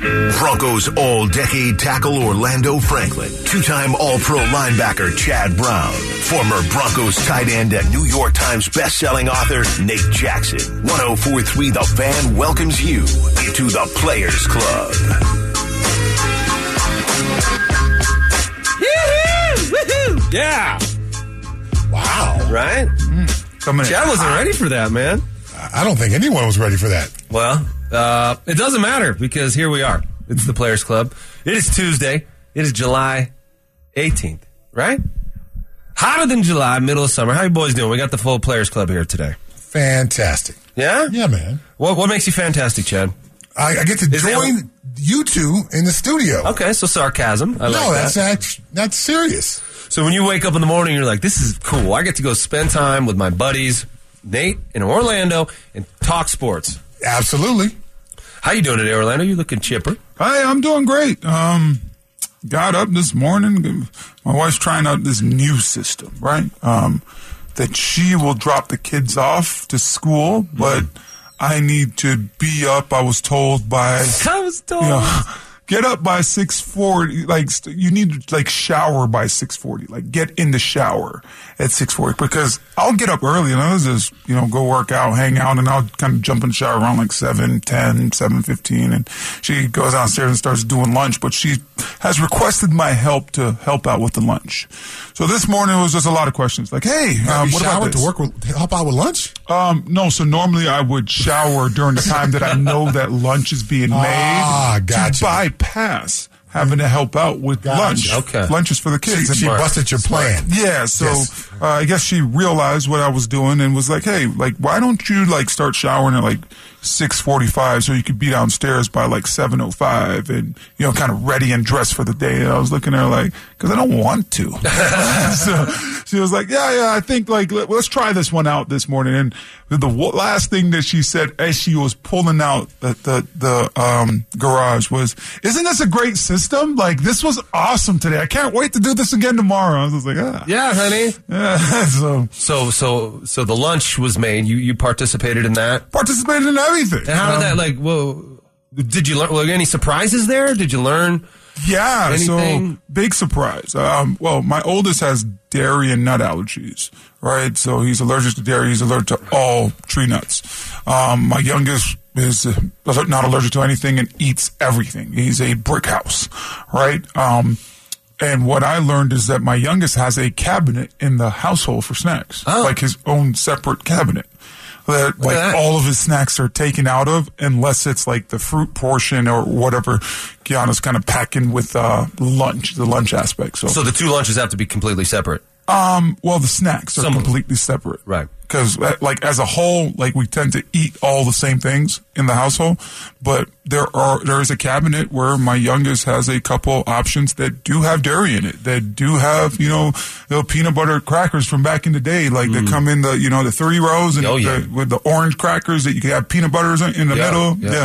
Broncos all decade tackle Orlando Franklin, two time All Pro linebacker Chad Brown, former Broncos tight end and New York Times bestselling author Nate Jackson. 1043 The Fan welcomes you to the Players Club. Woohoo! Yeah. Wow. Right? Hmm. Coming in Chad wasn't hot. ready for that, man. I don't think anyone was ready for that. Well, uh, it doesn't matter because here we are. It's the Players Club. It is Tuesday. It is July 18th, right? Hotter than July, middle of summer. How you boys doing? We got the full Players Club here today. Fantastic. Yeah? Yeah, man. What, what makes you fantastic, Chad? I, I get to Is it- join you two in the studio. Okay, so sarcasm. I no, like that's that. act- that's serious. So when you wake up in the morning, you're like, this is cool. I get to go spend time with my buddies, Nate in Orlando, and talk sports. Absolutely. How you doing today, Orlando? You looking chipper. Hey, I'm doing great. Um, got up this morning. My wife's trying out this new system, right? Um, that she will drop the kids off to school, but I need to be up. I was told by I was told. you know, get up by 640 like you need to like shower by 640 like get in the shower at 640 because i'll get up early and i'll just you know go work out hang out and i'll kind of jump in the shower around like 7 10 7 15 and she goes downstairs and starts doing lunch but she has requested my help to help out with the lunch so this morning it was just a lot of questions like hey um, what about this? to work with, help out with lunch? Um, no, so normally I would shower during the time that I know that lunch is being made Ah, to bypass having to help out with Gotcha. lunch. Okay. Lunch is for the kids. She, she busted your plan. yeah, so Yes. uh, I guess she realized what I was doing and was like, "Hey, like, why don't you like start showering at like six forty-five so you could be downstairs by like seven o five and you know kind of ready and dressed for the day?" And I was looking at her like, "Because I don't want to." so she was like, "Yeah, yeah, I think like let, us try this one out this morning." And the, the w- last thing that she said as she was pulling out the the, the um, garage was, "Isn't this a great system? Like this was awesome today. I can't wait to do this again tomorrow." I was like, "Ah." Yeah, honey. Yeah, so So, so, so the lunch was made. You, you participated in that. participated in everything. And how did that, like, whoa, did you learn, were any surprises there? Did you learn? Yeah, Anything? so big surprise. Um, well, my oldest has dairy and nut allergies, right? So he's allergic to dairy. He's allergic to all tree nuts. Um, my youngest is uh, not allergic to anything and eats everything. He's a brick house, right? Um, and what I learned is that my youngest has a cabinet in the household for snacks, Oh. like his own separate cabinet. That like that. all of his snacks are taken out of, unless it's like the fruit portion or whatever. Kiana's kind of packing with uh, lunch, the lunch aspect. So, So the two lunches have to be completely separate. Um, well, the snacks are Some- completely separate, Right. Because like as a whole, like we tend to eat all the same things in the household, but there are there is a cabinet where my youngest has a couple options that do have dairy in it, that do have you know the peanut butter crackers from back in the day, like they come in the you know the thirty rows and Mm. Oh, yeah. the, with the orange crackers that you can have peanut butters in in the Yeah, middle, yeah. yeah.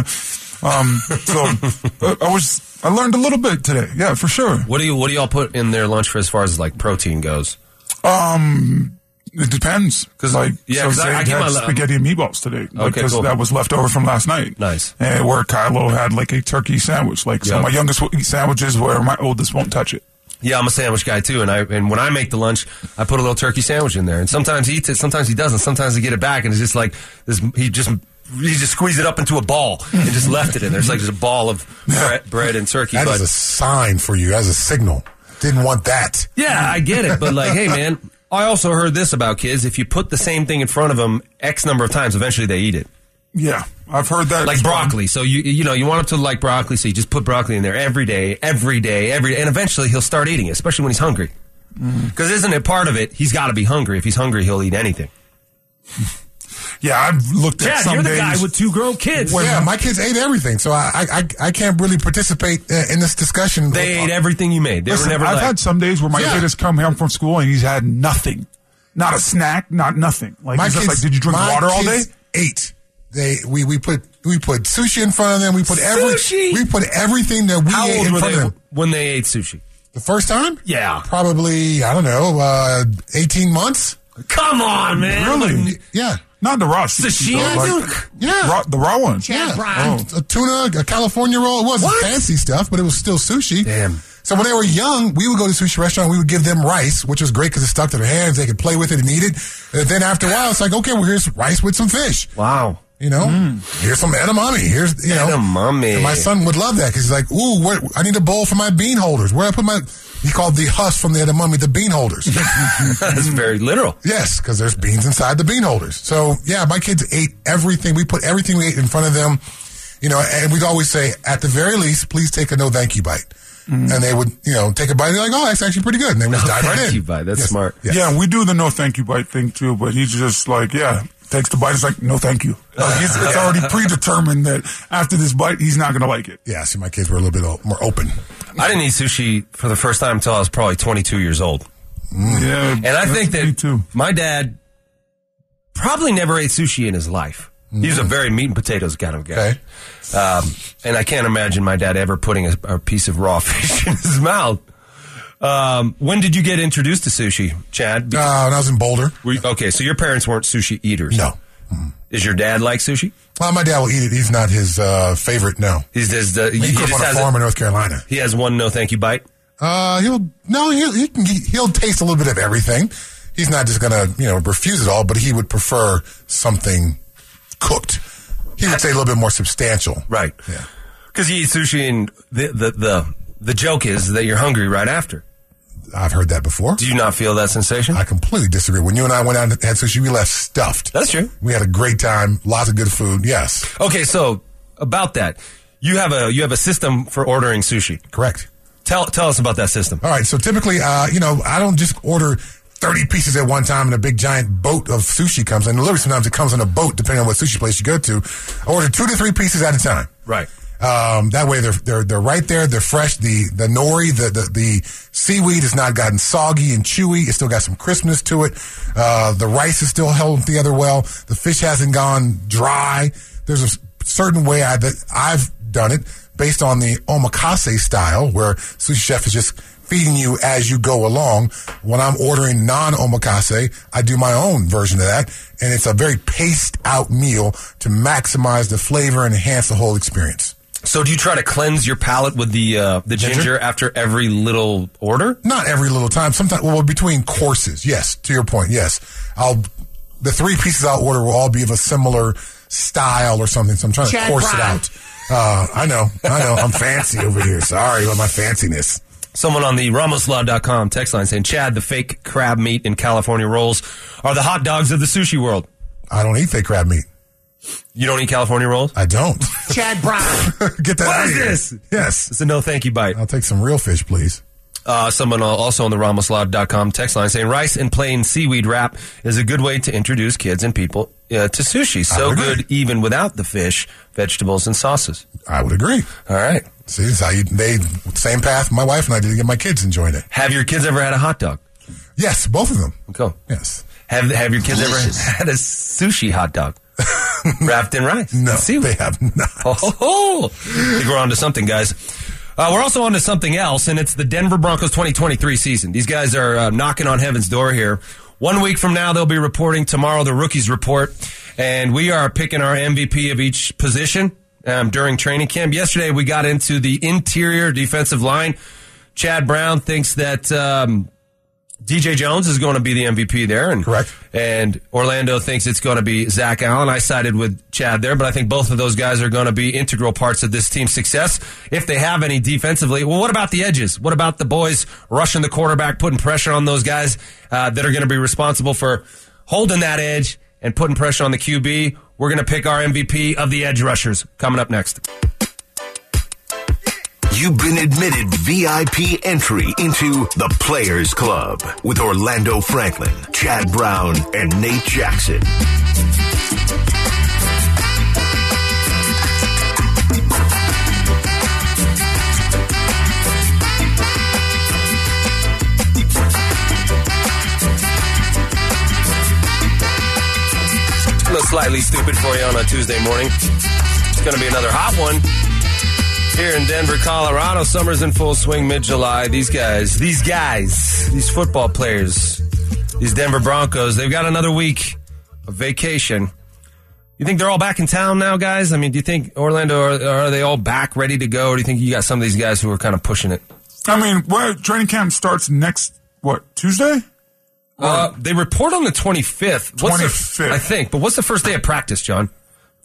Um, so uh, I was I learned a little bit today, yeah, for sure. What do you, what do y'all put in their lunch for as far as like protein goes? Um, it depends. 'Cause- like, yeah, so 'cause I- I had my- spaghetti and meatballs today. Okay, because cool. that was left over from last night. Nice. And where Kylo had like a turkey sandwich. Like, so Yeah. my youngest will eat sandwiches where my oldest won't touch it. Yeah, I'm a sandwich guy too, and I and when I make the lunch, I put a little turkey sandwich in there, and sometimes he eats it, sometimes he doesn't. Sometimes I get it back, and it's just like this. He just he just squeezed it up into a ball and just left it in there. It's like just a ball of bread, bread and turkey. That but is a sign for you. That's a signal. Didn't want that. yeah, I get it, but like, hey man, I also heard this about kids: if you put the same thing in front of them x number of times, eventually they eat it. Yeah, I've heard that. Like broccoli. So you you know you want him to like broccoli, so you just put broccoli in there every day, every day, every day, and eventually he'll start eating it, especially when he's hungry. Mm-hmm. Because isn't it part of it? He's got to be hungry. If he's hungry, he'll eat anything. Yeah, I've looked at Chad, some you're the days. guy with two grown kids. yeah, my kids ate everything, so I I, I, I can't really participate uh, in this discussion. They ate everything you made. They Listen, were never I've like, had some days where my Yeah. kid has come home from school and he's had nothing. Not a snack, not nothing. Like, my he's just kids, like, did you drink my water all day? kids Ate. They we we put we put sushi in front of them. We put every we put everything that we how ate old in were front they of them. when they ate sushi? The first time? Yeah. Probably I don't know, uh, eighteen months. Come on, man. Really? Yeah. Not the raw sushi. Sashimi, like. Yeah. raw, the raw one. Yeah, Brown. Oh. a tuna, a California roll. It wasn't What? fancy stuff, but it was still sushi. Damn. So when they were young, we would go to a sushi restaurant. We would give them rice, which was great because it stuck to their hands. They could play with it and eat it. And then after a while, it's like, okay, well, here's rice with some fish. Wow. You know, hmm. here's some edamame. Here's you know, Edamame. And my son would love that because he's like, ooh, where, I need a bowl for my bean holders. Where I put my? He called the husk from the edamame the bean holders. That's very literal. Yes, because there's beans inside the bean holders. So yeah, my kids ate everything. We put everything we ate in front of them. You know, and we'd always say, at the very least, please take a no thank you bite. Hmm. And they would, you know, take a bite and they're like, oh, that's actually pretty good. And they would just dive right thank in. you bite. That's Yes. smart. Yes. Yeah, we do the no thank you bite thing too, but he's just like, yeah, takes the bite. It's like, no thank you. Like, it's, it's already predetermined that after this bite, he's not going to like it. Yeah, see, my kids were a little bit more open. I didn't eat sushi for the first time until I was probably 22 years old. Yeah. And I think that too. my dad probably never ate sushi in his life. He was a very meat and potatoes kind of guy. Okay. Um, and I can't imagine my dad ever putting a, a piece of raw fish in his mouth. Um, when did you get introduced to sushi, Chad? Be- Uh, when I was in Boulder, you- okay, so your parents weren't sushi eaters. no. Is your dad like sushi? Well, my dad will eat it. He's not his uh, favorite, no. He's just, uh, he, He grew up on a farm a- in North Carolina. he has one no thank you bite. Uh, he'll no, he'll he can, he'll taste a little bit of everything. He's not just gonna you know refuse it all, but he would prefer something cooked. He would say a little bit more substantial. Right. Yeah. Because he eats sushi and the, the, the, the joke is that you're hungry right after. I've heard that before. Do you not feel that sensation? I completely disagree. When you and I went out and had sushi, we left stuffed. That's true. We had a great time, lots of good food. Yes, Okay, so about that, you have a you have a system for ordering sushi. correct. Tell tell us about that system. All right. So typically, uh, you know, I don't just order 30 pieces at one time and a big giant boat of sushi comes And Literally, sometimes it comes in a boat, depending on what sushi place you go to. I order two to three pieces at a time. Right. Um, that way they're, they're, they're right there. They're fresh. The, the nori, the, the, the seaweed has not gotten soggy and chewy. It's still got some crispness to it. Uh, the rice is still held together well. The fish hasn't gone dry. There's a certain way I, that I've done it based on the omakase style where sushi chef is just feeding you as you go along. When I'm ordering non-omakase, I do my own version of that, and it's a very paced out meal to maximize the flavor and enhance the whole experience. So do you try to cleanse your palate with the uh, the ginger? Ginger? after every little order? Not every little time. Sometimes, well, between courses, yes. To your point, yes. I'll the three pieces I'll order will all be of a similar style or something. So I'm trying Chad to course Brown. it out. Uh, I know, I know. I'm fancy over here. Sorry about my fanciness. Someone on the RamosLaw.com text line saying, Chad, the fake crab meat in California rolls are the hot dogs of the sushi world. I don't eat fake crab meat. You don't eat California rolls? I don't. Chad Brown. Get that What out is of here. this? Yes. It's a no thank you bite. I'll take some real fish, please. Uh, someone also on the RamosLaw.com text line saying rice and plain seaweed wrap is a good way to introduce kids and people uh, to sushi. So would agree. good even without the fish, vegetables, and sauces. I would agree. All right. See, this is how you, they, same path my wife and I did to get my kids enjoying it. Have your kids ever had a hot dog? Yes, both of them. Okay. Yes. Have Have your kids ever had a sushi hot dog wrapped in rice? No, they have not. Oh, I think we're on to something, guys. Uh, we're also on to something else, and it's the Denver Broncos 2023 season. These guys are uh, knocking on heaven's door here. One week from now, they'll be reporting. Tomorrow, the rookies report, and we are picking our MVP of each position um, during training camp. Yesterday, we got into the interior defensive line. Chad Brown thinks that um, DJ Jones is going to be the MVP there, and Correct. And Orlando thinks it's going to be Zach Allen. I sided with Chad there, but I think both of those guys are going to be integral parts of this team's success if they have any defensively. Well, what about the edges? What about the boys rushing the quarterback, putting pressure on those guys uh, that are going to be responsible for holding that edge and putting pressure on the QB? We're going to pick our MVP of the edge rushers coming up next. You've been admitted VIP entry into the Players Club with Orlando Franklin, Chad Brown, and Nate Jackson. Slightly stupid for you on a Tuesday morning. It's going to be another hot one. Here in Denver, Colorado, summer's in full swing mid July. These guys, these guys, these football players, these Denver Broncos, they've got another week of vacation. You think they're all back in town now, guys? I mean, do you think Orlando are, are they all back, ready to go? Or do you think you got some of these guys who are kind of pushing it? I mean, what training camp starts next what Tuesday? Uh, they report on the 25th. What's the- 25th. I think. But what's the first day of practice, John?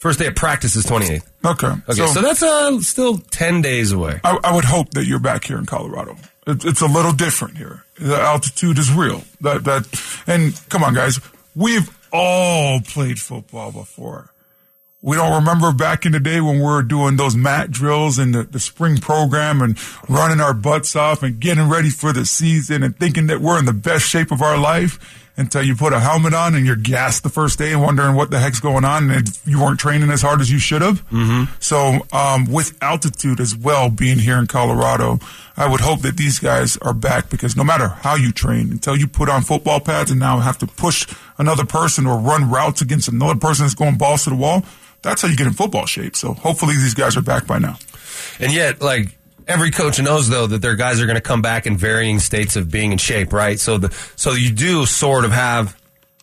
First day of practice is 28th. Okay. Okay, so, that's uh, still 10 days away. I, I would hope that you're back here in Colorado. It, it's a little different here. The altitude is real. That that and come on, guys, we've all played football before. We don't remember back in the day when we were doing those mat drills and the, the spring program and running our butts off and getting ready for the season and thinking that we're in the best shape of our life until you put a helmet on and you're gassed the first day and wondering what the heck's going on and you weren't training as hard as you should have. Mm-hmm. So, um, with altitude as well being here in Colorado, I would hope that these guys are back because no matter how you train, until you put on football pads and now have to push another person or run routes against another person that's going balls to the wall, that's how you get in football shape. So hopefully these guys are back by now. And yet, like every coach knows, though, that their guys are going to come back in varying states of being in shape, right? So the so you do sort of have,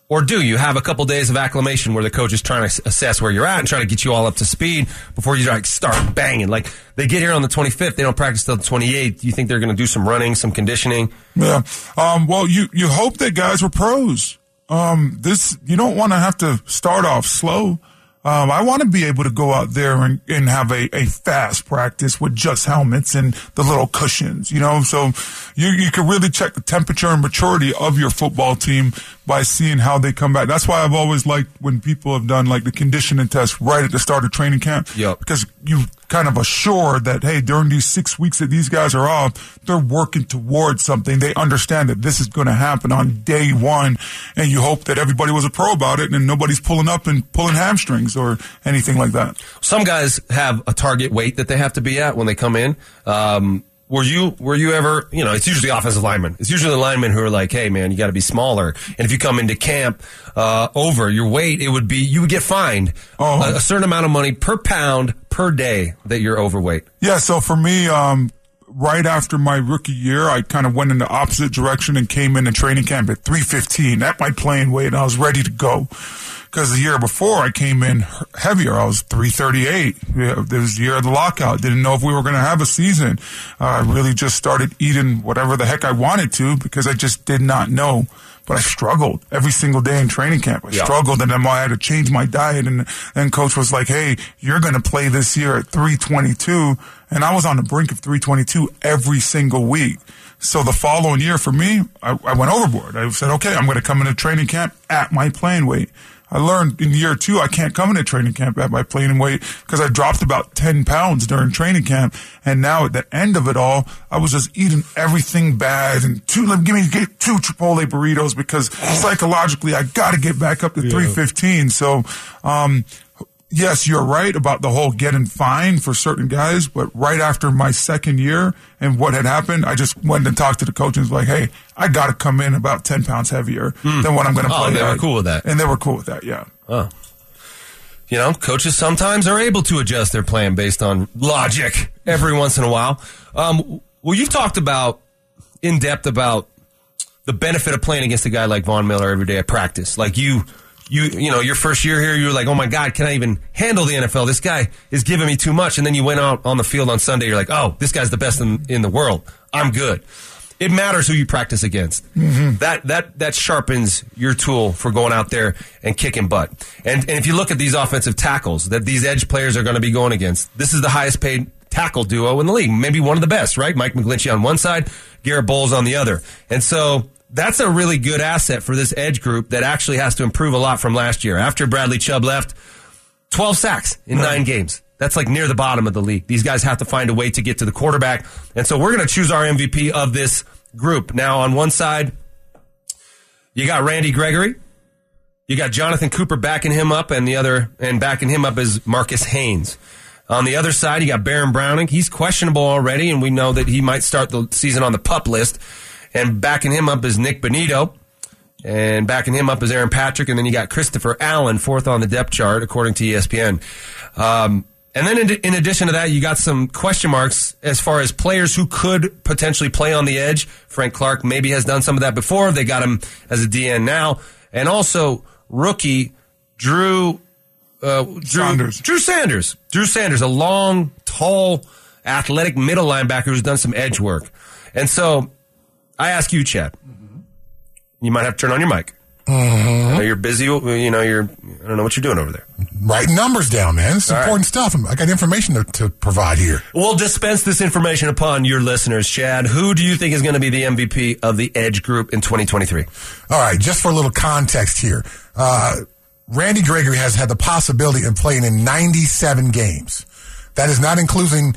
or do you have a couple days of acclimation where the coach is trying to assess where you're at and trying to get you all up to speed before you like start banging. Like they get here on the 25th, they don't practice till the 28th. Do you think they're going to do some running, some conditioning? Yeah. Um, well, you, you hope that guys were pros. Um, this, you don't want to have to start off slow. Um, I want to be able to go out there and, and have a, a fast practice with just helmets and the little cushions, you know, so you, you can really check the temperature and maturity of your football team by seeing how they come back. That's why I've always liked when people have done like the conditioning test right at the start of training camp. Yep. Because you kind of assured that, hey, during these six weeks that these guys are off, they're working towards something. They understand that this is going to happen on day one. And you hope that everybody was a pro about it and nobody's pulling up and pulling hamstrings or anything like that. Some guys have a target weight that they have to be at when they come in. Um, were you were you ever you know it's usually offensive linemen it's usually the linemen who are like hey man you got to be smaller and if you come into camp uh, over your weight it would be you would get fined Oh. a, a certain amount of money per pound per day that you're overweight Yeah, so for me, um, right after my rookie year, I kind of went in the opposite direction and came in into training camp at 315 at my playing weight, and I was ready to go. Because the year before, I came in heavier. I was 338. Yeah, There was the year of the lockout. Didn't know if we were going to have a season. Uh, I really just started eating whatever the heck I wanted to because I just did not know. But I struggled every single day in training camp. I Yeah. struggled, and then I had to change my diet. And then coach was like, "Hey, you're going to play this year at 322," and I was on the brink of 322 every single week. So the following year for me, I, I went overboard. I said, "Okay, I'm going to come into training camp at my playing weight." I learned in year two I can't come into training camp at my playing weight because I dropped about 10 pounds during training camp. And now at the end of it all, I was just eating everything bad and two, let me give me get two Chipotle burritos because psychologically I got to get back up to 315. So, um, yes, you're right about the whole getting fined for certain guys, but right after my second year and what had happened, I just went and talked to the coach and was like, hey, I got to come in about 10 pounds heavier than what I'm going to Oh, play. they were cool with that. And they were cool with that, yeah. Oh. You know coaches sometimes are able to adjust their plan based on logic every once in a while um, well you've talked about in depth about the benefit of playing against a guy like Von Miller every day at practice. Like you, you, you know, your first year here, you were like, oh my God, can I even handle the NFL? This guy is giving me too much. And then you went out on the field on Sunday. You're like, oh, this guy's the best in, in the world. I'm good. It matters who you practice against. Mm-hmm. That that that sharpens your tool for going out there and kicking butt. And and if you look at these offensive tackles that these edge players are going to be going against, this is the highest paid tackle duo in the league, maybe one of the best, right? Mike McGlinchey on one side, Garrett Bolles on the other. And so that's a really good asset for this edge group that actually has to improve a lot from last year. After Bradley Chubb left, 12 sacks in nine games. That's like near the bottom of the league. These guys have to find a way to get to the quarterback. And so we're going to choose our MVP of this group. Now, on one side, you got Randy Gregory. You got Jonathan Cooper backing him up, and the other, and backing him up is Marcus Haynes. On the other side, you got Baron Browning. He's questionable already, and we know that he might start the season on the pup list. And backing him up is Nik Bonitto. And backing him up is Aaron Patrick. And then you got Christopher Allen, fourth on the depth chart, according to ESPN. Um, and then in, in addition to that, you got some question marks as far as players who could potentially play on the edge. Frank Clark maybe has done some of that before. They got him as a DN now. And also rookie Drew, uh, Drew Sanders. Drew Sanders. Drew Sanders, a long, tall, athletic middle linebacker who's done some edge work. And so I ask you, Chad, you might have to turn on your mic. I know you're busy. You know, you're, I don't know what you're doing over there. Writing numbers down, man. All right. important stuff. I got information to, to provide here. We'll dispense this information upon your listeners, Chad. Who do you think is going to be the MVP of the Edge group in 2023? All right, just for a little context here. Uh, Randy Gregory has had the possibility of playing in 97 games. That is not including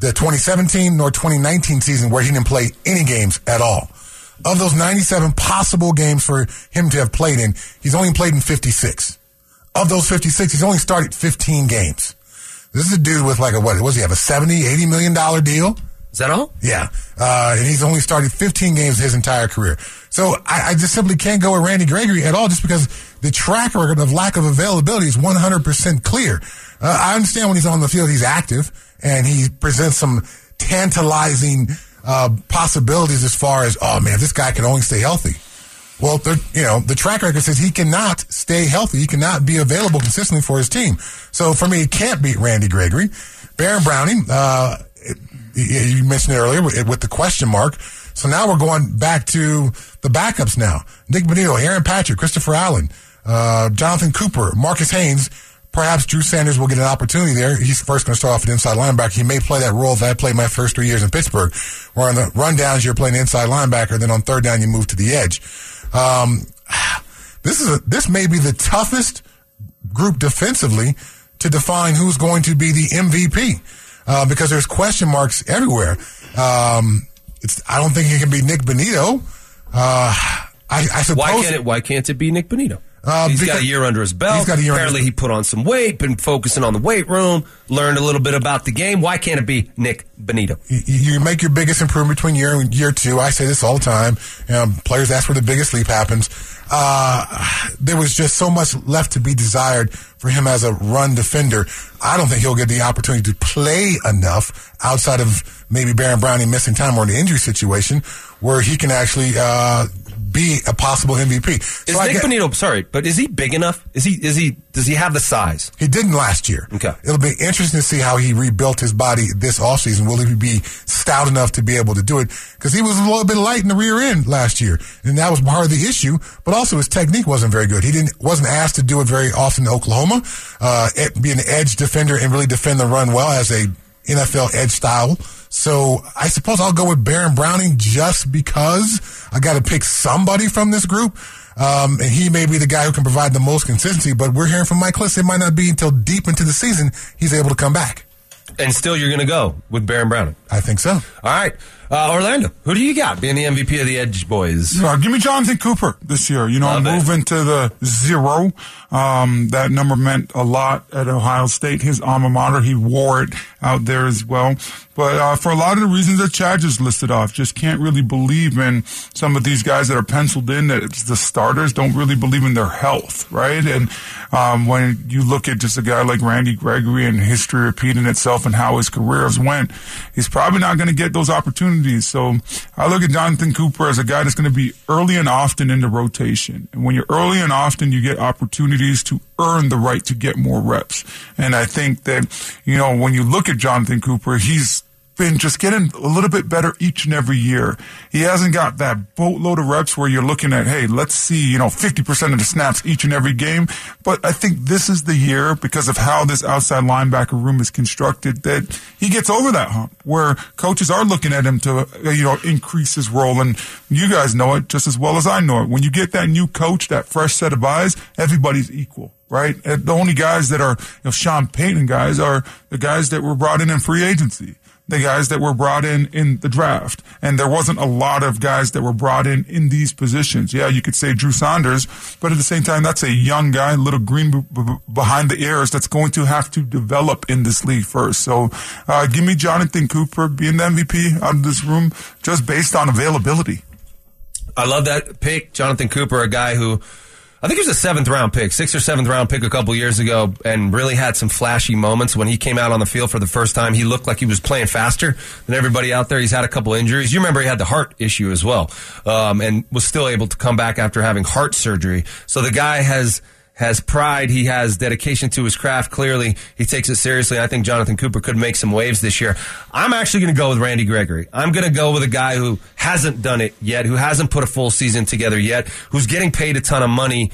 the 2017 nor 2019 season where he didn't play any games at all. Of those 97 possible games for him to have played in, he's only played in 56. Of those 56, he's only started 15 games. This is a dude with like a, what, was he have a 70, 80 million dollar deal? Is that all? Yeah. Uh, and he's only started 15 games his entire career. So I, I just simply can't go with Randy Gregory at all just because the track record of lack of availability is 100% clear. Uh, I understand when he's on the field, he's active and he presents some tantalizing uh, possibilities as far as, oh man, this guy can only stay healthy. Well, you know, the track record says he cannot stay healthy. He cannot be available consistently for his team. So for me, it can't beat Randy Gregory. Baron Browning, uh, it- you mentioned it earlier with, with the question mark. So now we're going back to the backups now. Nik Bonitto, Aaron Patrick, Christopher Allen, uh, Jonathan Cooper, Marcus Haynes. Perhaps Drew Sanders will get an opportunity there. He's first going to start off at inside linebacker. He may play that role that I played my first three years in Pittsburgh, where on the rundowns you're playing inside linebacker, then on third down you move to the edge. Um, this is a, this may be the toughest group defensively to define who's going to be the MVP uh, because there's question marks everywhere. Um, it's I don't think it can be Nik Bonitto. Uh, I, I suppose Why can't it? Why can't it be Nik Bonitto? Uh, he's got a year under his belt. He's got a year Apparently, he put on some weight, been focusing on the weight room, learned a little bit about the game. Why can't it be Nik Bonitto? you, you make your biggest improvement between year and year two. I say this all the time. Um, players, that's where the biggest leap happens. Uh, there was just so much left to be desired for him as a run defender. I don't think he'll get the opportunity to play enough outside of maybe Baron Browning missing time or an injury situation where he can actually uh, be a possible MVP. Is I Nick get- Bonitto? Sorry, but is he big enough? Is he? Is he? Does he have the size? He didn't last year. Okay. It'll be interesting to see how he rebuilt his body this offseason. Will he be stout enough to be able to do it? Because he was a little bit light in the rear end last year, and that was part of the issue. But also his technique wasn't very good. He didn't wasn't asked to do it very often in Oklahoma. Uh, be an edge defender and really defend the run well as a NFL edge style. So I suppose I'll go with Baron Browning just because I got to pick somebody from this group. Um, and he may be the guy who can provide the most consistency, but we're hearing from Mike Klis, it might not be until deep into the season he's able to come back. And still, you're going to go with Baron Browning. I think so. All right, uh, Orlando. Who do you got being the MVP of the Edge boys? Uh, give me Jonathan Cooper this year. You know, Love it. moving to the zero. Um, that number meant a lot at Ohio State, his alma mater. He wore it out there as well. But uh, for a lot of the reasons that Chad just listed off, just can't really believe in some of these guys that are penciled in. That it's the starters don't really believe in their health, right? And um, when you look at just a guy like Randy Gregory and history repeating itself and how his careers went, he's probably not going to get those opportunities. So I look at Jonathan Cooper as a guy that's going to be early and often in the rotation. And when you're early and often, you get opportunities to earn the right to get more reps. And I think that, you know, when you look at Jonathan Cooper, he's been just getting a little bit better each and every year. He hasn't got that boatload of reps where you're looking at, hey, let's see, you know, 50% of the snaps each and every game. But I think this is the year because of how this outside linebacker room is constructed that he gets over that hump where coaches are looking at him to, uh, you know, increase his role. And you guys know it just as well as I know it. When you get that new coach, that fresh set of eyes, everybody's equal. Right? The only guys that are, you know, Sean Payton guys are the guys that were brought in in free agency the guys that were brought in in the draft. And there wasn't a lot of guys that were brought in in these positions. Yeah, you could say Drew Sanders, but at the same time, that's a young guy, little green b- b- behind the ears that's going to have to develop in this league first. So, uh, give me Jonathan Cooper being the MVP out of this room just based on availability. I love that pick, Jonathan Cooper, a guy who I think he was a seventh round pick, sixth or seventh round pick a couple years ago, and really had some flashy moments when he came out on the field for the first time. He looked like he was playing faster than everybody out there. He's had a couple injuries. You remember he had the heart issue as well, um, and was still able to come back after having heart surgery. So the guy has has pride. He has dedication to his craft. Clearly, he takes it seriously. I think Jonathan Cooper could make some waves this year. I'm actually going to go with Randy Gregory. I'm going to go with a guy who hasn't done it yet, who hasn't put a full season together yet, who's getting paid a ton of money.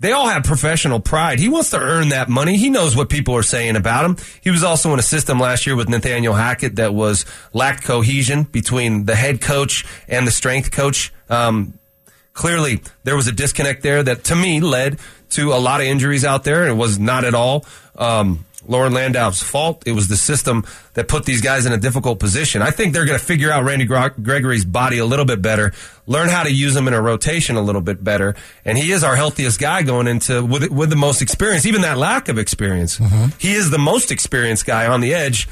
They all have professional pride. He wants to earn that money. He knows what people are saying about him. He was also in a system last year with Nathaniel Hackett that was lacked cohesion between the head coach and the strength coach. Um, clearly there was a disconnect there that to me led to a lot of injuries out there. It was not at all um, Loren Landow's fault. It was the system that put these guys in a difficult position. I think they're going to figure out Randy Gregory's body a little bit better, learn how to use him in a rotation a little bit better, and he is our healthiest guy going into with with the most experience. Even that lack of experience, mm-hmm. he is the most experienced guy on the edge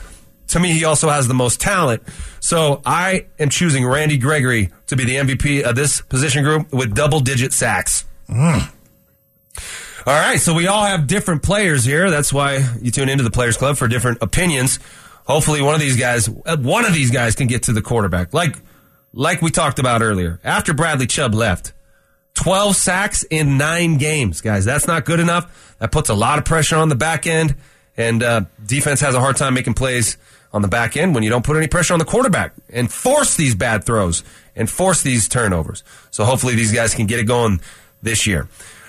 to me, he also has the most talent. So I am choosing Randy Gregory to be the MVP of this position group with double digit sacks. Mm. All right, so we all have different players here. That's why you tune into the Players Club for different opinions. Hopefully, one of these guys, uh, one of these guys, can get to the quarterback. Like, like we talked about earlier. After Bradley Chubb left, twelve sacks in nine games, guys. That's not good enough. That puts a lot of pressure on the back end, and uh, defense has a hard time making plays on the back end when you don't put any pressure on the quarterback and force these bad throws and force these turnovers. So hopefully these guys can get it going this year.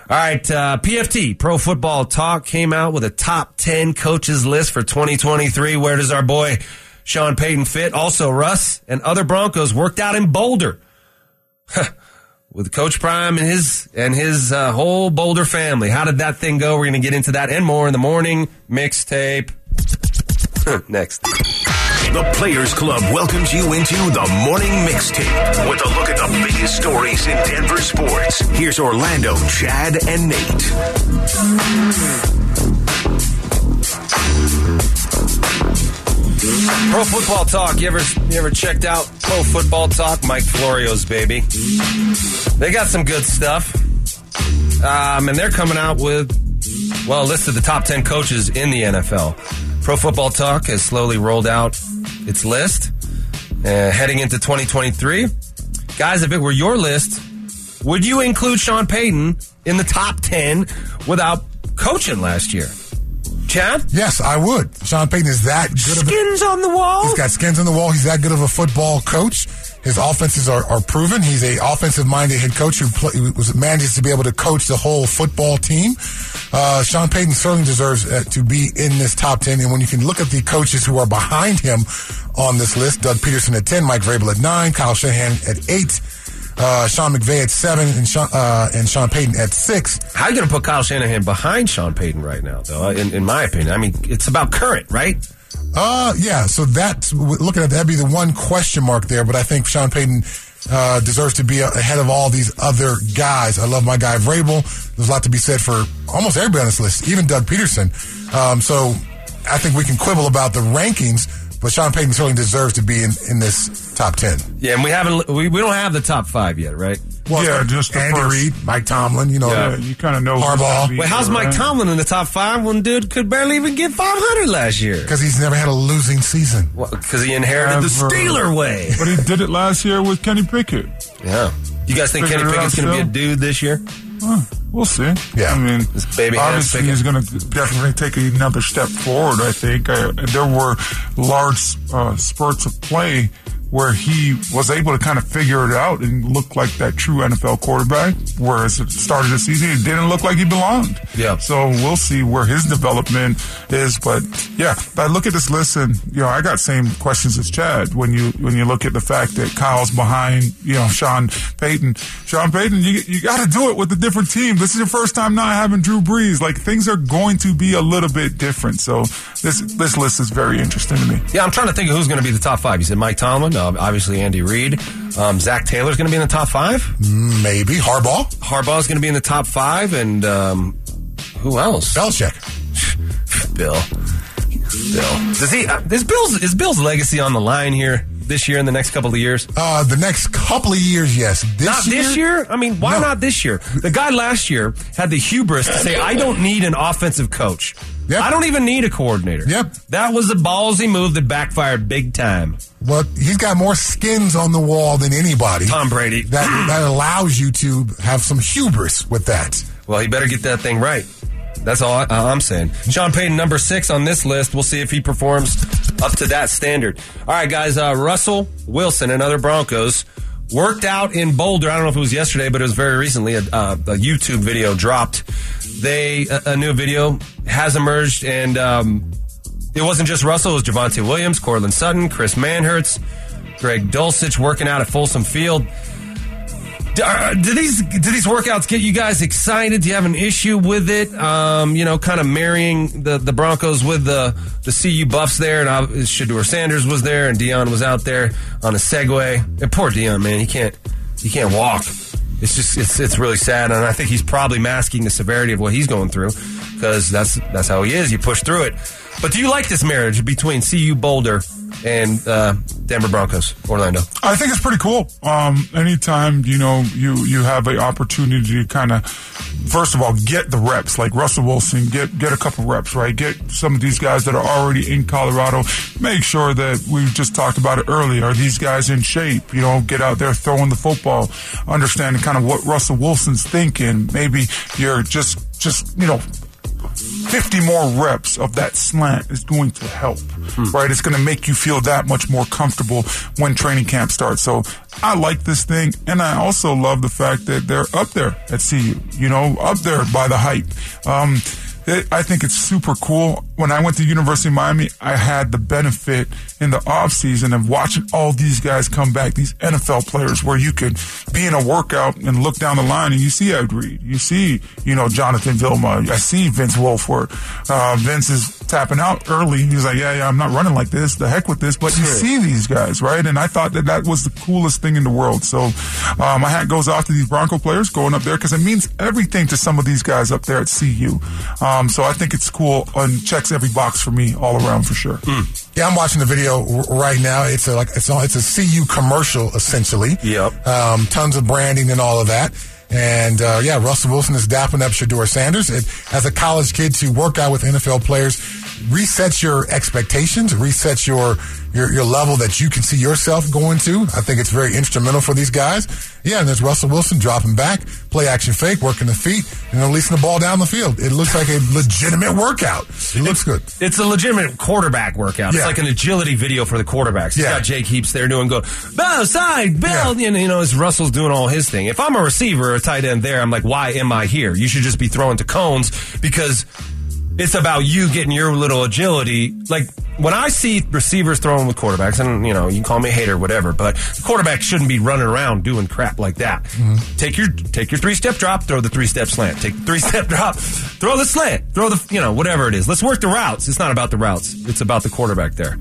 All right, uh, PFT, Pro Football Talk, came out with a top 10 coaches list for 2023. Where does our boy Sean Payton fit? Also, Russ and other Broncos worked out in Boulder. with Coach Prime and his and his uh, whole Boulder family. How did that thing go? We're going to get into that and more in the morning mixtape. Next. The Players Club welcomes you into the morning mixtape with a look at the biggest stories in Denver sports. Here's Orlando, Chad, and Nate. Pro Football Talk. You ever you ever checked out Pro Football Talk? Mike Florio's baby. They got some good stuff, um, and they're coming out with well a list of the top ten coaches in the NFL. Pro Football Talk has slowly rolled out its list uh, heading into 2023. Guys, if it were your list, would you include Sean Payton in the top 10 without coaching last year? Chad? Yes, I would. Sean Payton is that good skins of Skins on the wall? He's got skins on the wall. He's that good of a football coach. His offenses are, are proven. He's a offensive minded head coach who, play, was manages to be able to coach the whole football team. Uh, Sean Payton certainly deserves uh, to be in this top 10. And when you can look at the coaches who are behind him on this list, Doug Pederson at 10, Mike Vrabel at 9, Kyle Shanahan at 8, uh, Sean McVay at 7, and Sean, uh, and Sean Payton at 6. How are you going to put Kyle Shanahan behind Sean Payton right now, though, in, in my opinion? I mean, it's about current, right? Uh, yeah. So that's looking at that'd be the one question mark there. But I think Sean Payton uh, deserves to be ahead of all these other guys. I love my guy Vrabel. There's a lot to be said for almost everybody on this list, even Doug Pederson. Um, so I think we can quibble about the rankings, but Sean Payton certainly deserves to be in, in this top ten. Yeah, and we haven't we, we don't have the top five yet, right? Well, yeah, just Andy first. Reid, Mike Tomlin. You know, yeah, you kind of know Harbaugh. Wait, how's Mike right? Tomlin in the top five when dude could barely even get 500 last year? Because he's never had a losing season. Because well, he inherited Ever. the Steeler way. But he did it last year with Kenny Pickett. Yeah. You guys think Figured Kenny Pickett's going to be a dude this year? Huh, we'll see. Yeah. I mean, baby obviously he's going to definitely take another step forward. I think I, there were large uh, spurts of play where he was able to kind of figure it out and look like that true NFL quarterback. Whereas at the start of the season, it didn't look like he belonged. Yeah. So we'll see where his development is. But yeah, I look at this list and, you know, I got same questions as Chad when you, when you look at the fact that Kyle's behind, you know, Sean Payton. Sean Payton, you, you got to do it with a different team. This is your first time not having Drew Brees. Like things are going to be a little bit different. So this, this list is very interesting to me. Yeah. I'm trying to think of who's going to be the top five. You said Mike Tomlin. Uh, obviously, Andy Reid. Um, Zac Taylor's going to be in the top five. Maybe Harbaugh. Harbaugh's going to be in the top five, and um, who else? Belichick. Bill. Bill. Does he? Uh, is Bill's is Bill's legacy on the line here? this year in the next couple of years? Uh, the next couple of years, yes. This not year? this year. I mean, why no. not this year? The guy last year had the hubris to say, "I don't need an offensive coach. Yep. I don't even need a coordinator." Yep. That was a ballsy move that backfired big time. Well, he's got more skins on the wall than anybody. Tom Brady. That that allows you to have some hubris with that. Well, he better get that thing right. That's all I, I'm saying. Sean Payton, number six on this list. We'll see if he performs up to that standard. All right, guys. Uh, Russell Wilson and other Broncos worked out in Boulder. I don't know if it was yesterday, but it was very recently. A, uh, a YouTube video dropped. They a, a, new video has emerged, and um, it wasn't just Russell. It was Javonte Williams, Courtland Sutton, Chris Manhertz, Greg Dulcich working out at Folsom Field. Do, uh, do, these do these workouts get you guys excited? Do you have an issue with it? Um, you know, kind of marrying the, the Broncos with the the CU Buffs there, and uh, Shedeur Sanders was there, and Deion was out there on a Segway. And poor Deion, man, he can't he can't walk. It's just it's it's really sad, and I think he's probably masking the severity of what he's going through because that's that's how he is. You push through it. But do you like this marriage between CU Boulder and uh, Denver Broncos, Orlando? I think it's pretty cool. Um, anytime you know you you have an opportunity to kind of, first of all, get the reps like Russell Wilson, get get a couple reps, right? Get some of these guys that are already in Colorado. Make sure that we just talked about it earlier. Are these guys in shape? You know, get out there throwing the football, understanding kind of what Russell Wilson's thinking. Maybe you're just just you know 50 more reps of that slant is going to help, hmm. right? It's going to make you feel that much more comfortable when training camp starts. So I like this thing. And I also love the fact that they're up there at CU, you know, up there by the hype. Um, it, I think it's super cool. When I went to University of Miami, I had the benefit in the off season of watching all these guys come back, these NFL players, where you could be in a workout and look down the line and you see Ed Reed, you see, you know, Jonathan Vilma, I see Vince Wilfork. Uh, Vince is tapping out early. He's like, yeah, yeah, I'm not running like this. The heck with this. But you see these guys, right? And I thought that that was the coolest thing in the world. So uh, my hat goes off to these Bronco players going up there because it means everything to some of these guys up there at CU. Um, so I think it's cool and checks every box for me all around for sure. Mm. Yeah, I'm watching the video right now. It's a like it's a, it's a CU commercial essentially. Yep. Um, tons of branding and all of that. And uh, yeah, Russell Wilson is dapping up Shedeur Sanders. It, as a college kid to work out with NFL players resets your expectations, resets your, your your level that you can see yourself going to. I think it's very instrumental for these guys. Yeah, and there's Russell Wilson dropping back, play action fake, working the feet, and releasing the ball down the field. It looks like a legitimate workout. It looks good. It's a legitimate quarterback workout. Yeah. It's like an agility video for the quarterbacks. He's yeah. got Jake Heaps there doing go, bow, side, bell. Yeah. You know, as Russell's doing all his thing. If I'm a receiver or a tight end there, I'm like, why am I here? You should just be throwing to cones because it's about you getting your little agility. Like when I see receivers throwing with quarterbacks, and you know, you can call me a hater, whatever, but the quarterback shouldn't be running around doing crap like that. Mm-hmm. Take your take your three step drop, throw the three step slant. Take the three step drop, throw the slant, throw the you know whatever it is. Let's work the routes. It's not about the routes. It's about the quarterback there.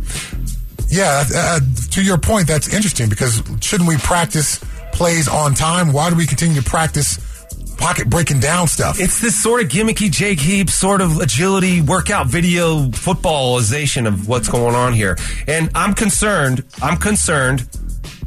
Yeah, uh, to your point, that's interesting because shouldn't we practice plays on time? Why do we continue to practice? Pocket breaking down stuff. It's this sort of gimmicky Jake Heap sort of agility workout video footballization of what's going on here. And I'm concerned, I'm concerned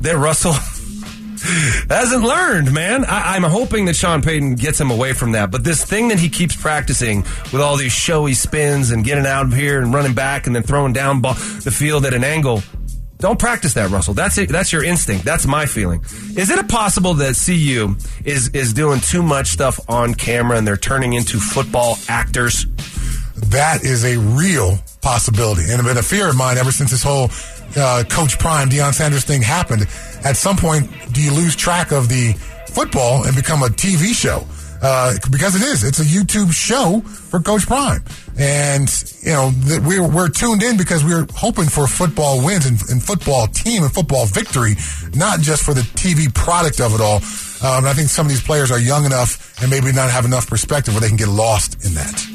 that Russell hasn't learned, man. I, am hoping that Sean Payton gets him away from that. But this thing that he keeps practicing with all these showy spins and getting out of here and running back and then throwing down ball, the field at an angle, don't practice that, Russell. That's it. That's your instinct. That's my feeling. Is it possible that CU is is doing too much stuff on camera and they're turning into football actors? That is a real possibility, and been a fear of mine ever since this whole uh, Coach Prime Deion Sanders thing happened. At some point, do you lose track of the football and become a TV show? Uh, because it is. It's a YouTube show for Coach Prime. And, you know, we're, we're tuned in because we're hoping for football wins and, and, football team and football victory, not just for the TV product of it all. Um, I think some of these players are young enough and maybe not have enough perspective where they can get lost in that.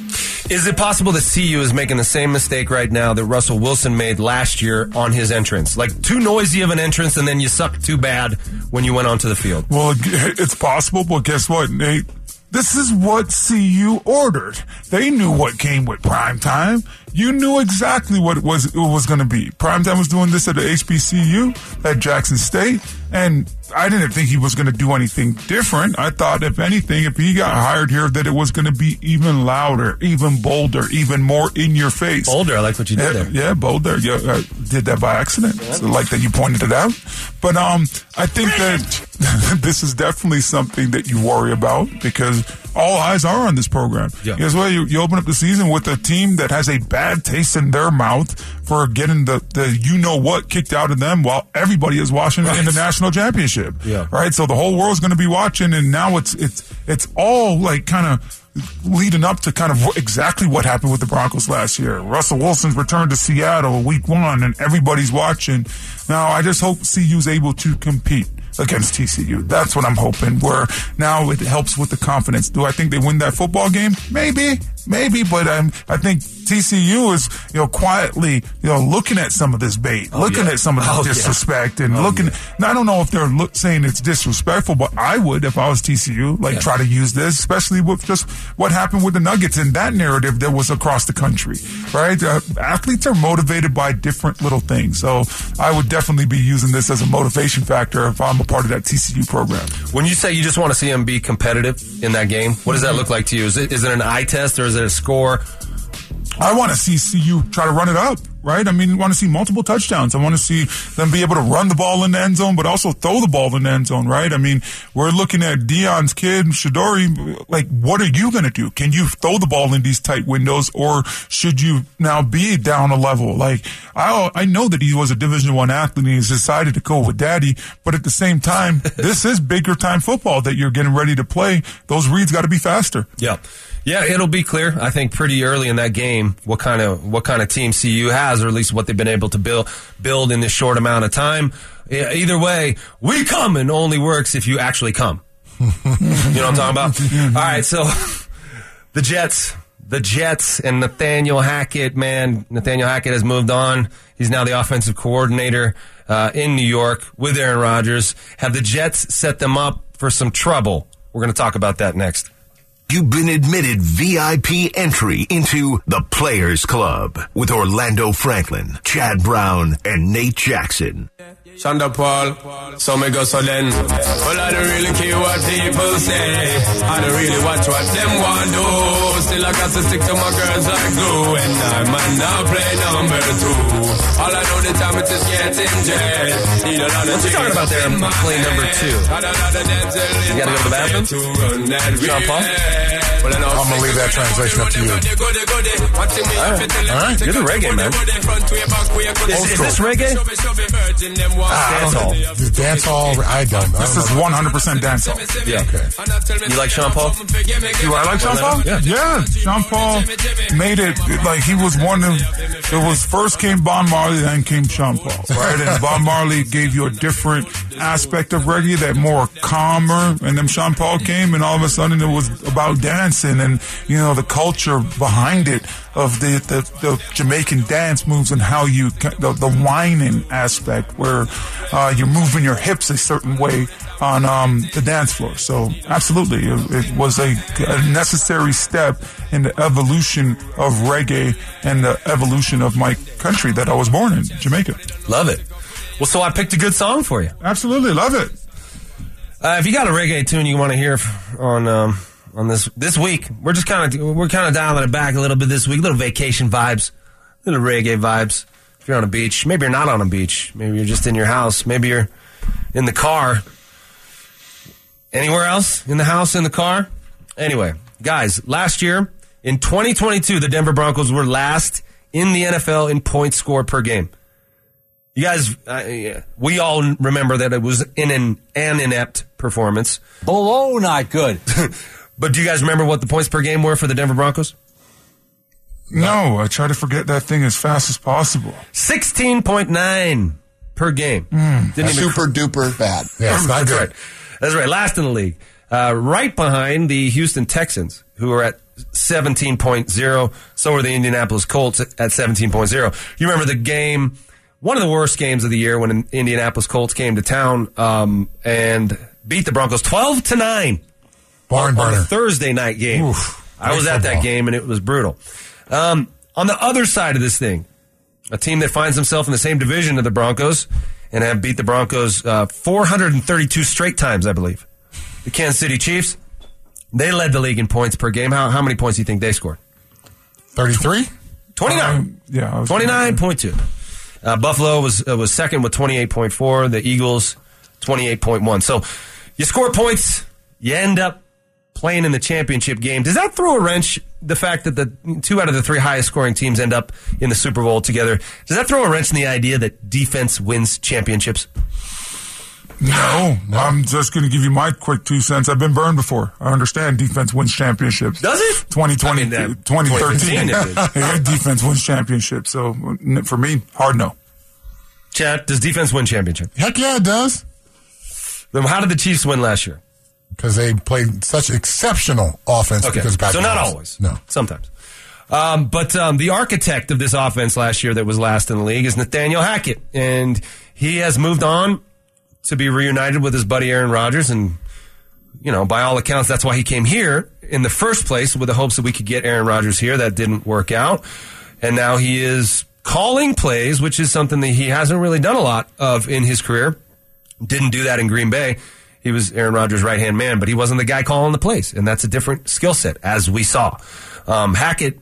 Is it possible that CU is making the same mistake right now that Russell Wilson made last year on his entrance? Like too noisy of an entrance, and then you suck too bad when you went onto the field. Well, it's possible, but guess what, Nate? This is what CU ordered. They knew what came with prime time. You knew exactly what it was it was going to be. Primetime was doing this at the HBCU at Jackson State, and I didn't think he was going to do anything different. I thought, if anything, if he got hired here, that it was going to be even louder, even bolder, even more in your face. Bolder, I like what you did yeah, there. Yeah, bolder. Yeah, I did that by accident. Yeah. So like that you pointed it out. But um, I think that this is definitely something that you worry about because all eyes are on this program. Yeah. Guess what? You, you open up the season with a team that has a bad taste in their mouth for getting the, the you know what kicked out of them while everybody is watching it in the national championship. Yeah. Right. So the whole world's going to be watching, and now it's it's it's all like kind of leading up to kind of exactly what happened with the Broncos last year. Russell Wilson's return to Seattle week one, and everybody's watching. Now, I just hope CU's able to compete against TCU. That's what I'm hoping. Where now it helps with the confidence. Do I think they win that football game? Maybe, maybe, but um, I think TCU is you know quietly you know looking at some of this bait, looking yeah. at some of the Oh, yeah. disrespect, and looking. Now, I don't know if they're look, saying it's disrespectful, but I would if I was TCU, like Yeah. try to use this, especially with just what happened with the Nuggets and that narrative that was across the country, right? Uh, athletes are motivated by different little things, so I would definitely be using this as a motivation factor if I'm a part of that TCU program. When you say you just want to see them be competitive in that game, what does that look like to you? Is it, is it an eye test or is it score? I want to see CU try to run it up, right? I mean, I want to see multiple touchdowns. I want to see them be able to run the ball in the end zone, but also throw the ball in the end zone, right? I mean, we're looking at Deion's kid, Shedeur. Like, what are you going to do? Can you throw the ball in these tight windows, or should you now be down a level? Like, I I know that he was a Division One athlete and he's decided to go with Daddy, but at the same time, this is bigger time football that you're getting ready to play. Those reads got to be faster. Yeah. Yeah, it'll be clear. I think pretty early in that game what kind of what kind of team CU has, or at least what they've been able to build build in this short amount of time. Either way, we come and only works if you actually come. you know what I'm talking about? All right, so the Jets, the Jets, and Nathaniel Hackett. Man, Nathaniel Hackett has moved on. He's now the offensive coordinator uh, in New York with Aaron Rodgers. Have the Jets set them up for some trouble? We're going to talk about that next. You've been admitted VIP entry into the Players Club with Orlando Franklin, Chad Brown, and Nate Jackson. Shonda Paul, so me go so then. Well, I don't really care what people say. I don't really watch what them want do. Still, I got to stick to my girls like glue. And I might not play number two. All I know the time it is getting jet. Need a lot of What's talking about there, in my play number two? Got a lot of dental in You gotta go to the bathroom? To Sean Paul? Relay. Well, I know I'm gonna leave that translation up to you. All right, you're the reggae man. Is, is this reggae? Ah, I don't Dancehall. This dance I don't. I This is 100% dancehall. Yeah. Okay. You like Sean Paul? Do I like Sean Paul? Yeah. yeah. Sean Paul made it like he was one of. It was first came Bob Marley, then came Sean Paul, right? And Bob Marley gave you a different aspect of reggae, that more calmer, and then Sean Paul came, and all of a sudden it was about dancing and you know the culture behind it of the the, the Jamaican dance moves and how you the, the whining aspect where uh, you're moving your hips a certain way on um, the dance floor. So absolutely, it, it was a, a necessary step in the evolution of reggae and the evolution of my country that I was born in, Jamaica. Love it. Well, so I picked a good song for you. Absolutely, love it. Uh, if you got a reggae tune you want to hear on um, on this this week, we're just kind of we're kind of dialing it back a little bit this week. Little vacation vibes, little reggae vibes. If you're on a beach, maybe you're not on a beach. Maybe you're just in your house. Maybe you're in the car. Anywhere else in the house, in the car? Anyway, guys, last year in 2022, the Denver Broncos were last in the NFL in points scored per game. You guys, uh, yeah, we all remember that it was in an, an inept performance. Below not good. But do you guys remember what the points per game were for the Denver Broncos? No, I try to forget that thing as fast as possible. 16.9 per game. Didn't even Super duper bad. Yeah, it's not That's good. right. That's right. Last in the league. Uh, right behind the Houston Texans, who are at 17.0. So are the Indianapolis Colts at 17.0. You remember the game, one of the worst games of the year when the Indianapolis Colts came to town um, and beat the Broncos 12 to 9 Barn burner. Thursday night game. Oof. I was at that game and it was brutal. Um, on the other side of this thing, a team that finds himself in the same division of the Broncos and have beat the Broncos uh, 432 straight times, I believe. The Kansas City Chiefs, they led the league in points per game. How, how many points do you think they scored? 33? 29. Um, yeah, 29.2. Uh, Buffalo was uh, was second with 28.4. The Eagles, 28.1. So you score points, you end up playing in the championship game. Does that throw a wrench? The fact that the two out of the three highest scoring teams end up in the Super Bowl together. Does that throw a wrench in the idea that defense wins championships? No, I'm just going to give you my quick two cents. I've been burned before. I understand defense wins championships. Does it? 2020, I mean, that- 2013. 2015 defense wins championships. So for me, hard no. Chad, does defense win championships? Heck yeah, it does. Then how did the Chiefs win last year? Because they played such exceptional offense. Okay, Because Patrick so not Mahomes. always. No. sometimes. Um, but um, the architect of this offense last year that was last in the league is Nathaniel Hackett, and he has moved on to be reunited with his buddy Aaron Rodgers, and you know, by all accounts, that's why he came here in the first place with the hopes that we could get Aaron Rodgers here. That didn't work out, and now he is calling plays, which is something that he hasn't really done a lot of in his career. Didn't do that in Green Bay. He was Aaron Rodgers' right hand man, but he wasn't the guy calling the plays, and that's a different skill set, as we saw. Um, Hackett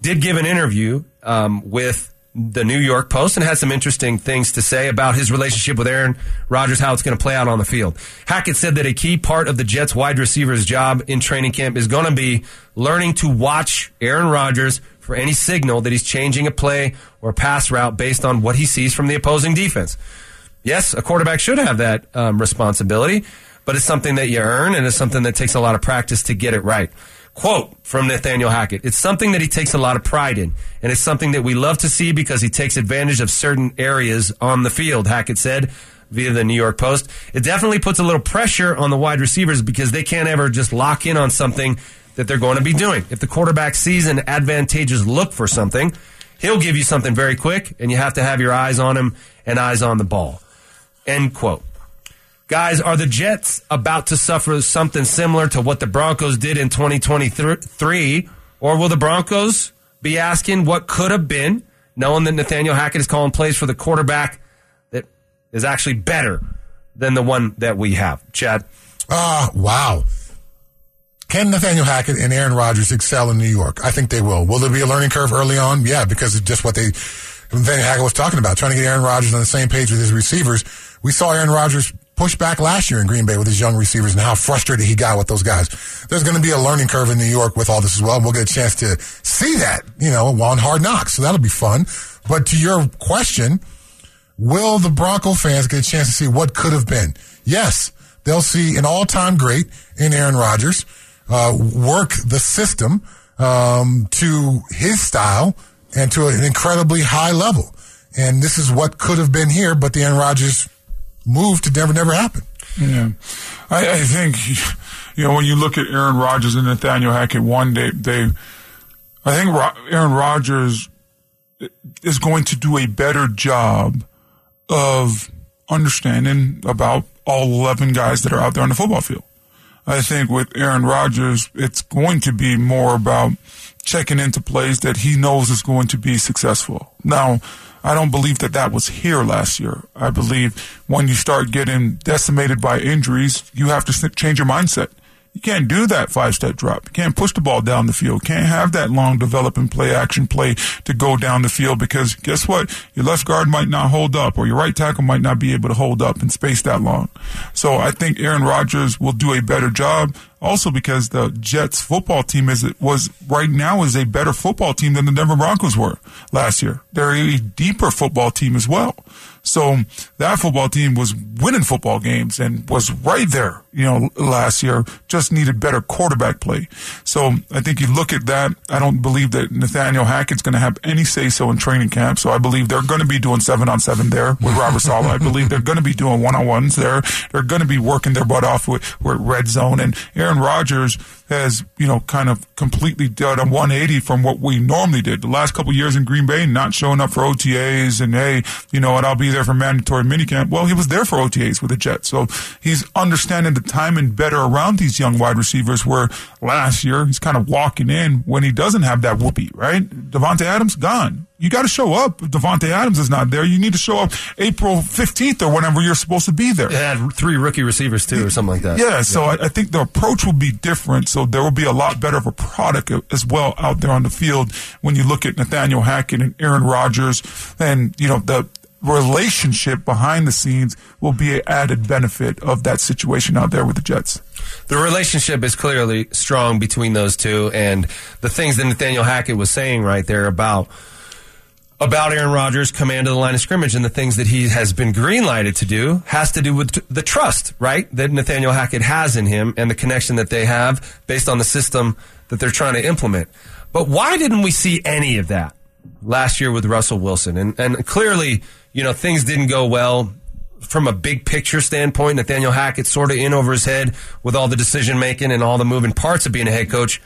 did give an interview um, with the New York Post and had some interesting things to say about his relationship with Aaron Rodgers, how it's going to play out on the field. Hackett said that a key part of the Jets wide receiver's job in training camp is going to be learning to watch Aaron Rodgers for any signal that he's changing a play or pass route based on what he sees from the opposing defense. Yes, a quarterback should have that um, responsibility, but it's something that you earn and it's something that takes a lot of practice to get it right. Quote from Nathaniel Hackett It's something that he takes a lot of pride in, and it's something that we love to see because he takes advantage of certain areas on the field, Hackett said via the New York Post. It definitely puts a little pressure on the wide receivers because they can't ever just lock in on something that they're going to be doing. If the quarterback sees an advantageous look for something, he'll give you something very quick, and you have to have your eyes on him and eyes on the ball. End quote. Guys, are the Jets about to suffer something similar to what the Broncos did in 2023? Or will the Broncos be asking what could have been, knowing that Nathaniel Hackett is calling plays for the quarterback that is actually better than the one that we have? Chad? Ah, wow. Can Nathaniel Hackett and Aaron Rodgers excel in New York? I think they will. Will there be a learning curve early on? Yeah, because it's just what they Nathaniel Hackett was talking about, trying to get Aaron Rodgers on the same page with his receivers. We saw Aaron Rodgers push back last year in Green Bay with his young receivers and how frustrated he got with those guys. There's going to be a learning curve in New York with all this as well. and We'll get a chance to see that, you know, on Hard Knocks. So that'll be fun. But to your question, will the Bronco fans get a chance to see what could have been? Yes, they'll see an all-time great in Aaron Rodgers uh, work the system um, to his style and to an incredibly high level. And this is what could have been here, but the Aaron Rodgers move to Denver never happened. Yeah, I, I think you know when you look at Aaron Rodgers and Nathaniel Hackett, one day they, I think Ro- Aaron Rodgers is going to do a better job of understanding about all 11 guys that are out there on the football field. I think with Aaron Rodgers, it's going to be more about checking into plays that he knows is going to be successful. Now, I don't believe that that was here last year. I believe when you start getting decimated by injuries, you have to change your mindset. You can't do that five step drop. You can't push the ball down the field. Can't have that long developing play action play to go down the field because guess what? Your left guard might not hold up or your right tackle might not be able to hold up in space that long. So I think Aaron Rodgers will do a better job. Also because the Jets football team is was right now is a better football team than the Denver Broncos were last year. They're a deeper football team as well. So that football team was winning football games and was right there, you know, last year. Just needed better quarterback play. So I think you look at that. I don't believe that Nathaniel Hackett's going to have any say so in training camp. So I believe they're going to be doing seven on seven there with Robert Saleh. I believe they're going to be doing one on ones there. They're going to be working their butt off with, with red zone. And Aaron Rodgers has, you know, kind of completely done a 180 from what we normally did. The last couple years in Green Bay, not showing up for OTAs and, hey, you know what, I'll be there for mandatory minicamp. Well, he was there for OTAs with the Jets. So he's understanding the timing better around these young wide receivers where last year he's kind of walking in when he doesn't have that whoopee, right? Davante Adams, gone. You got to show up. Davante Adams is not there, you need to show up April 15th or whenever you're supposed to be there. They had three rookie receivers, too, or something like that. Yeah, so I, I think the approach will be different. So there will be a lot better of a product as well out there on the field when you look at Nathaniel Hackett and Aaron Rodgers, and you know the relationship behind the scenes will be an added benefit of that situation out there with the Jets. The relationship is clearly strong between those two, and the things that Nathaniel Hackett was saying right there about about Aaron Rodgers' command of the line of scrimmage and the things that he has been greenlighted to do has to do with the trust, right, that Nathaniel Hackett has in him and the connection that they have based on the system that they're trying to implement. But why didn't we see any of that last year with Russell Wilson? And, and clearly, you know, things didn't go well from a big picture standpoint. Nathaniel Hackett sort of in over his head with all the decision making and all the moving parts of being a head coach.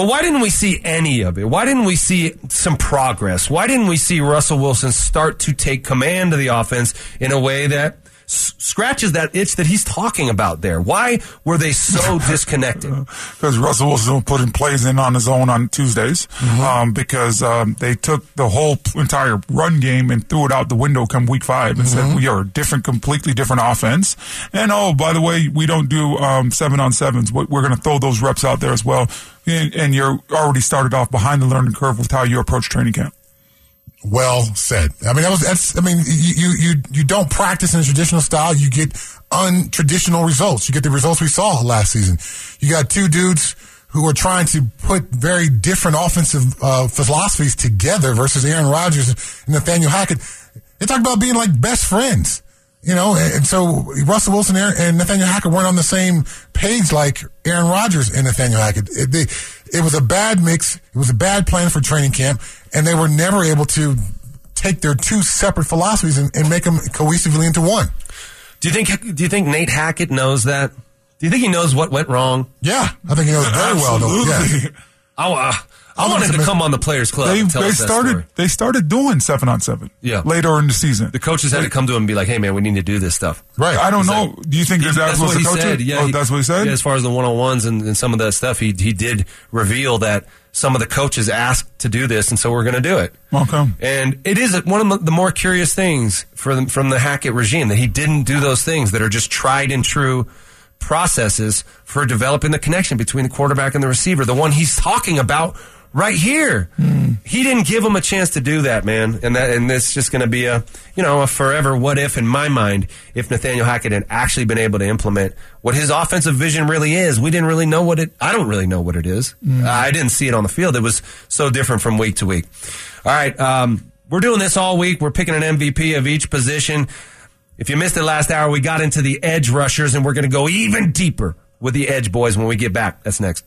But why didn't we see any of it? Why didn't we see some progress? Why didn't we see Russell Wilson start to take command of the offense in a way that scratches that itch that he's talking about there? Why were they so disconnected? because Russell Wilson put in plays in on his own on Tuesdays um, because um, they took the whole entire run game and threw it out the window come week five and said we are a different, completely different offense. And oh, by the way, we don't do um, seven on sevens. We're going to throw those reps out there as well. And, and you're already started off behind the learning curve with how you approach training camp. Well said. I mean, that was that's. I mean, you you you, don't practice in a traditional style. You get untraditional results. You get the results we saw last season. You got two dudes who are trying to put very different offensive uh, philosophies together versus Aaron Rodgers and Nathaniel Hackett. They talk about being like best friends. You know, and, and so Russell Wilson and Nathaniel Hackett weren't on the same page like Aaron Rodgers and Nathaniel Hackett. It, they, it was a bad mix. It was a bad plan for training camp, and they were never able to take their two separate philosophies and, and make them cohesively into one. Do you think? Do you think Nate Hackett knows that? Do you think he knows what went wrong? Yeah, I think he knows very well. Though. Yeah. Absolutely. I, uh, I I'm to come on the Players Club. They, they us that started they started doing seven on seven. Yeah. later in the season. The coaches had to come to him and be like, "Hey, man, we need to do this stuff." Right. I don't know. Do you think that, that that's was what the he coach? said. Yeah, oh, he- that's what he said. yeah, as far as the one on ones and, and some of that stuff, he he did reveal that some of the coaches asked to do this, and so we're going to do it. Okay. And it is one of the- the more curious things for the, from the Hackett regime that he didn't do those things that are just tried and true processes for developing the connection between the quarterback and the receiver. The one he's talking about right here. He didn't give him a chance to do that, man. And that and it's just going to be a you know a forever what if in my mind if Nathaniel Hackett had actually been able to implement what his offensive vision really is. We didn't really know what it. I don't really know what it is. I didn't see it on the field. It was so different from week to week. All right. Um, we're doing this all week. We're picking an MVP of each position. If you missed it last hour, we got into the edge rushers, and we're going to go even deeper with the edge boys when we get back. That's next.